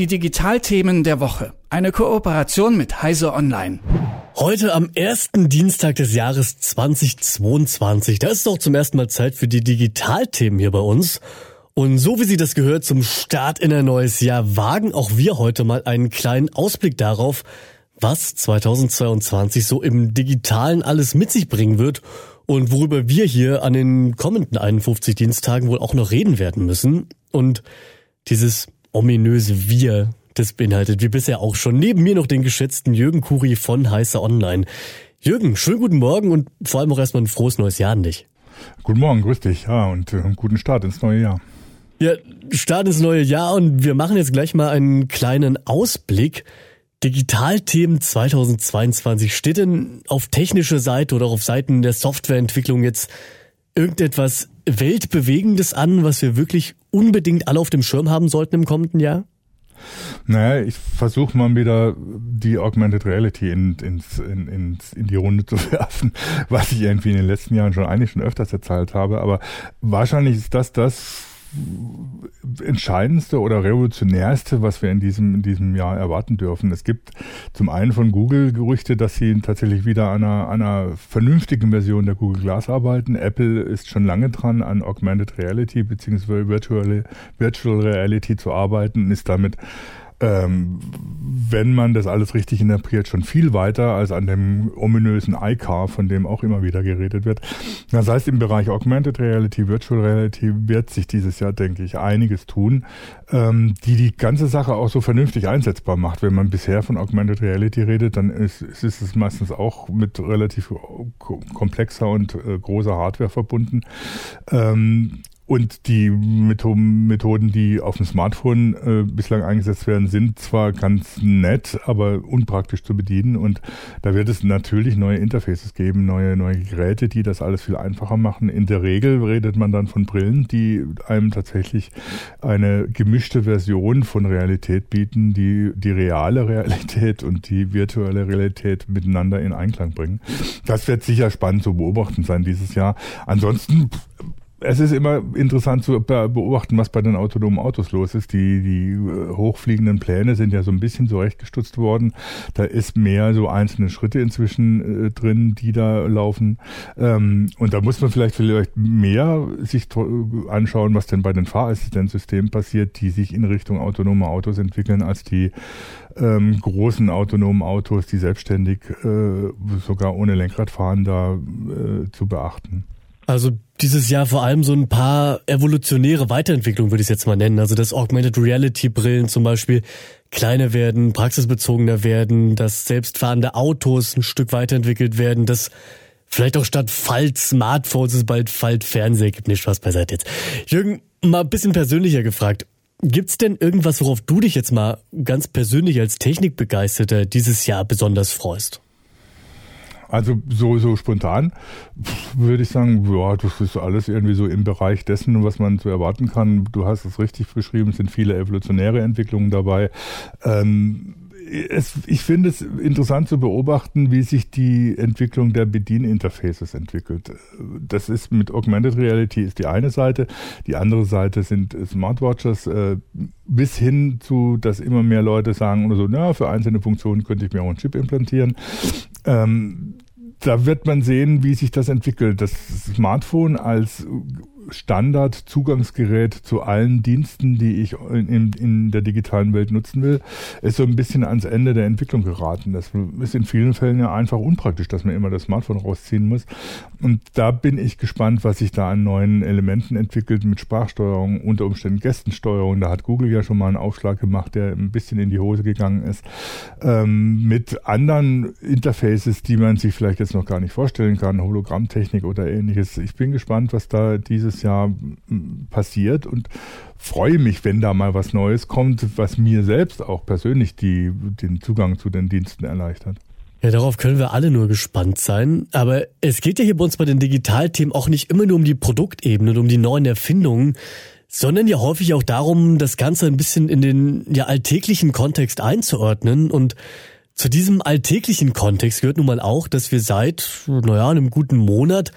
Die Digitalthemen der Woche. Eine Kooperation mit Heise Online. Heute am ersten Dienstag des Jahres 2022. Da ist doch zum ersten Mal Zeit für die Digitalthemen hier bei uns. Und so wie sie das gehört zum Start in ein neues Jahr, wagen auch wir heute mal einen kleinen Ausblick darauf, was 2022 so im Digitalen alles mit sich bringen wird und worüber wir hier an den kommenden 51 Dienstagen wohl auch noch reden werden müssen. Und dieses ominöse Wir, das beinhaltet wie bisher auch schon neben mir noch den geschätzten Jürgen Kuri von Heißer Online. Jürgen, schönen guten Morgen und vor allem auch erstmal ein frohes neues Jahr an dich. Guten Morgen, grüß dich, ja, und äh, guten Start ins neue Jahr. Ja, Start ins neue Jahr und wir machen jetzt gleich mal einen kleinen Ausblick. Digitalthemen 2022. Steht denn auf technischer Seite oder auf Seiten der Softwareentwicklung jetzt irgendetwas Weltbewegendes an, was wir wirklich unbedingt alle auf dem Schirm haben sollten im kommenden Jahr? Naja, ich versuche mal wieder die Augmented Reality in, in, in, in die Runde zu werfen, was ich irgendwie in den letzten Jahren schon eigentlich schon öfters erzählt habe. Aber wahrscheinlich ist das das, entscheidendste oder revolutionärste, was wir in diesem, in diesem Jahr erwarten dürfen. Es gibt zum einen von Google Gerüchte, dass sie tatsächlich wieder an einer, einer vernünftigen Version der Google Glass arbeiten. Apple ist schon lange dran, an Augmented Reality bzw. Virtual, Virtual Reality zu arbeiten und ist damit ähm, wenn man das alles richtig interpretiert, schon viel weiter als an dem ominösen iCar, von dem auch immer wieder geredet wird. Das heißt, im Bereich Augmented Reality, Virtual Reality wird sich dieses Jahr, denke ich, einiges tun, ähm, die die ganze Sache auch so vernünftig einsetzbar macht. Wenn man bisher von Augmented Reality redet, dann ist, ist es meistens auch mit relativ komplexer und äh, großer Hardware verbunden. Ähm, und die Methoden, die auf dem Smartphone äh, bislang eingesetzt werden, sind zwar ganz nett, aber unpraktisch zu bedienen. Und da wird es natürlich neue Interfaces geben, neue, neue Geräte, die das alles viel einfacher machen. In der Regel redet man dann von Brillen, die einem tatsächlich eine gemischte Version von Realität bieten, die die reale Realität und die virtuelle Realität miteinander in Einklang bringen. Das wird sicher spannend zu beobachten sein dieses Jahr. Ansonsten es ist immer interessant zu beobachten, was bei den autonomen Autos los ist. Die, die äh, hochfliegenden Pläne sind ja so ein bisschen zurechtgestutzt worden. Da ist mehr so einzelne Schritte inzwischen äh, drin, die da laufen. Ähm, und da muss man vielleicht vielleicht mehr sich anschauen, was denn bei den Fahrassistenzsystemen passiert, die sich in Richtung autonome Autos entwickeln, als die ähm, großen autonomen Autos, die selbstständig äh, sogar ohne Lenkrad fahren, da äh, zu beachten. Also dieses Jahr vor allem so ein paar evolutionäre Weiterentwicklungen, würde ich es jetzt mal nennen. Also dass Augmented Reality Brillen zum Beispiel kleiner werden, praxisbezogener werden, dass selbstfahrende Autos ein Stück weiterentwickelt werden, dass vielleicht auch statt Falt-Smartphones es bald Falt-Fernseher gibt. Nicht Spaß beiseite jetzt. Jürgen, mal ein bisschen persönlicher gefragt. Gibt's denn irgendwas, worauf du dich jetzt mal ganz persönlich als Technikbegeisterter dieses Jahr besonders freust? Also so, so spontan würde ich sagen, ja, das ist alles irgendwie so im Bereich dessen, was man zu erwarten kann. Du hast es richtig beschrieben, es sind viele evolutionäre Entwicklungen dabei. Ähm, es, ich finde es interessant zu beobachten, wie sich die Entwicklung der Bedieninterfaces entwickelt. Das ist mit Augmented Reality ist die eine Seite, die andere Seite sind Smartwatches, äh, bis hin zu, dass immer mehr Leute sagen oder so, na, für einzelne Funktionen könnte ich mir auch einen Chip implantieren. Ähm, da wird man sehen, wie sich das entwickelt. Das Smartphone als Standard-Zugangsgerät zu allen Diensten, die ich in, in, der digitalen Welt nutzen will, ist so ein bisschen ans Ende der Entwicklung geraten. Das ist in vielen Fällen ja einfach unpraktisch, dass man immer das Smartphone rausziehen muss. Und da bin ich gespannt, was sich da an neuen Elementen entwickelt mit Sprachsteuerung, unter Umständen Gästensteuerung. Da hat Google ja schon mal einen Aufschlag gemacht, der ein bisschen in die Hose gegangen ist. Ähm, mit anderen Interfaces, die man sich vielleicht jetzt noch gar nicht vorstellen kann, Hologrammtechnik oder ähnliches. Ich bin gespannt, was da dieses Jahr passiert und freue mich, wenn da mal was Neues kommt, was mir selbst auch persönlich die, den Zugang zu den Diensten erleichtert. Ja, darauf können wir alle nur gespannt sein. Aber es geht ja hier bei uns bei den Digitalthemen auch nicht immer nur um die Produktebene und um die neuen Erfindungen, sondern ja häufig auch darum, das Ganze ein bisschen in den ja alltäglichen Kontext einzuordnen. Und zu diesem alltäglichen Kontext gehört nun mal auch, dass wir seit, naja, einem guten Monat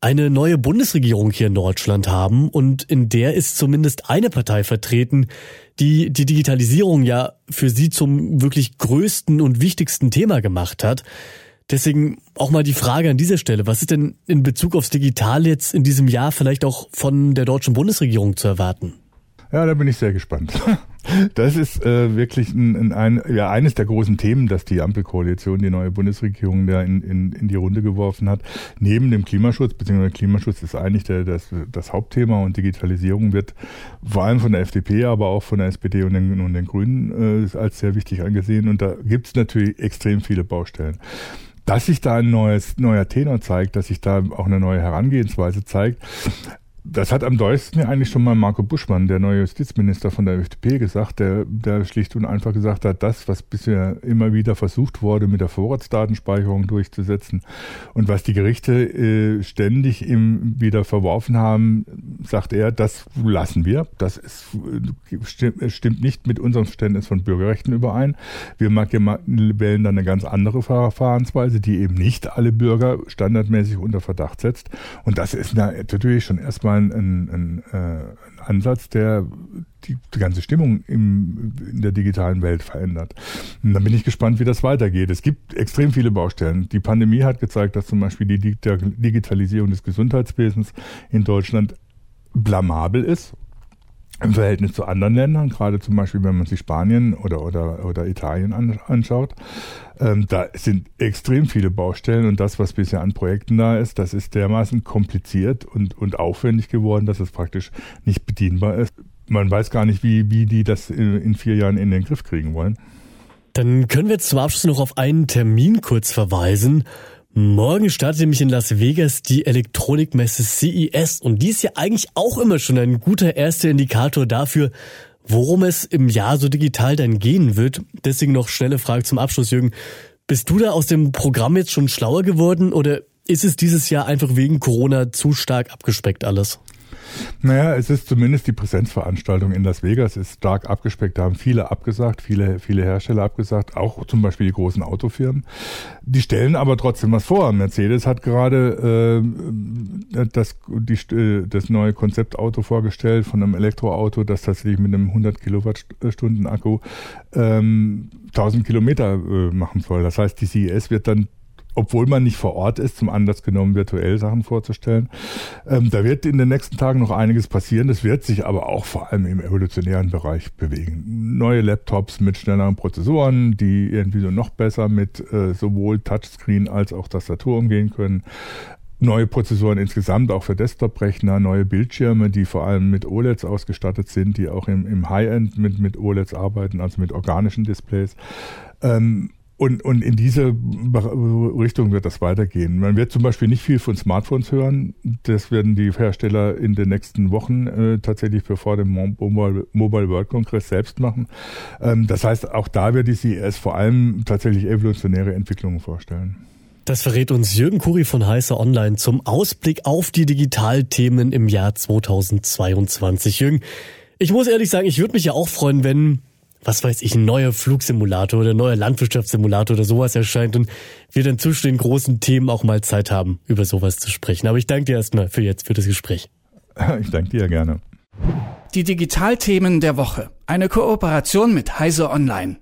eine neue Bundesregierung hier in Deutschland haben und in der ist zumindest eine Partei vertreten, die die Digitalisierung ja für Sie zum wirklich größten und wichtigsten Thema gemacht hat. Deswegen auch mal die Frage an dieser Stelle, was ist denn in Bezug aufs Digital jetzt in diesem Jahr vielleicht auch von der deutschen Bundesregierung zu erwarten? Ja, da bin ich sehr gespannt. Das ist äh, wirklich ein, ein, ja, eines der großen Themen, das die Ampelkoalition, die neue Bundesregierung da in, in, in die Runde geworfen hat. Neben dem Klimaschutz, beziehungsweise Klimaschutz ist eigentlich der, das, das Hauptthema und Digitalisierung wird vor allem von der FDP, aber auch von der SPD und den, und den Grünen äh, als sehr wichtig angesehen. Und da gibt es natürlich extrem viele Baustellen dass sich da ein neues, neuer Tenor zeigt, dass sich da auch eine neue Herangehensweise zeigt, das hat am deutlichsten ja eigentlich schon mal Marco Buschmann, der neue Justizminister von der FDP, gesagt, der, der schlicht und einfach gesagt hat, das, was bisher immer wieder versucht wurde, mit der Vorratsdatenspeicherung durchzusetzen und was die Gerichte äh, ständig im, wieder verworfen haben, sagt er, das lassen wir. Das ist, stimmt nicht mit unserem Verständnis von Bürgerrechten überein. Wir wählen dann eine ganz andere Verfahrensweise, die eben nicht alle Bürger standardmäßig unter Verdacht setzt. Und das ist natürlich schon erstmal mal ein, ein, äh, ein Ansatz, der die, die ganze Stimmung im, in der digitalen Welt verändert. Und dann bin ich gespannt, wie das weitergeht. Es gibt extrem viele Baustellen. Die Pandemie hat gezeigt, dass zum Beispiel die Digitalisierung des Gesundheitswesens in Deutschland blamabel ist im Verhältnis zu anderen Ländern, gerade zum Beispiel, wenn man sich Spanien oder, oder, oder Italien an, anschaut, ähm, da sind extrem viele Baustellen und das, was bisher an Projekten da ist, das ist dermaßen kompliziert und, und aufwendig geworden, dass es praktisch nicht bedienbar ist. Man weiß gar nicht, wie, wie die das in, in vier Jahren in den Griff kriegen wollen. Dann können wir zum Abschluss noch auf einen Termin kurz verweisen. Morgen startet nämlich in Las Vegas die Elektronikmesse CES und die ist ja eigentlich auch immer schon ein guter erster Indikator dafür, worum es im Jahr so digital dann gehen wird. Deswegen noch schnelle Frage zum Abschluss, Jürgen. Bist du da aus dem Programm jetzt schon schlauer geworden oder ist es dieses Jahr einfach wegen Corona zu stark abgespeckt alles? Naja, es ist zumindest die Präsenzveranstaltung in Las Vegas ist stark abgespeckt. Da haben viele abgesagt, viele, viele Hersteller abgesagt, auch zum Beispiel die großen Autofirmen. Die stellen aber trotzdem was vor. Mercedes hat gerade äh, das, die, äh, das neue Konzeptauto vorgestellt von einem Elektroauto, das tatsächlich mit einem 100 Kilowattstunden Akku ähm, 1000 Kilometer äh, machen soll. Das heißt, die CES wird dann obwohl man nicht vor Ort ist, zum Anlass genommen, virtuell Sachen vorzustellen. Ähm, da wird in den nächsten Tagen noch einiges passieren. Das wird sich aber auch vor allem im evolutionären Bereich bewegen. Neue Laptops mit schnelleren Prozessoren, die irgendwie so noch besser mit äh, sowohl Touchscreen als auch Tastatur umgehen können. Neue Prozessoren insgesamt, auch für Desktop-Rechner, neue Bildschirme, die vor allem mit OLEDs ausgestattet sind, die auch im, im High-End mit, mit OLEDs arbeiten, also mit organischen Displays. Ähm, und, und in diese Richtung wird das weitergehen. Man wird zum Beispiel nicht viel von Smartphones hören. Das werden die Hersteller in den nächsten Wochen äh, tatsächlich bevor dem Mobile, World Congress selbst machen. Ähm, das heißt, auch da wird die CES vor allem tatsächlich evolutionäre Entwicklungen vorstellen. Das verrät uns Jürgen Kuri von Heißer Online zum Ausblick auf die Digitalthemen im Jahr 2022. Jürgen, ich muss ehrlich sagen, ich würde mich ja auch freuen, wenn was weiß ich, ein neuer Flugsimulator oder ein neuer Landwirtschaftssimulator oder sowas erscheint und wir dann zwischen den großen Themen auch mal Zeit haben, über sowas zu sprechen. Aber ich danke dir erstmal für jetzt, für das Gespräch. Ich danke dir gerne. Die Digitalthemen der Woche. Eine Kooperation mit Heise Online.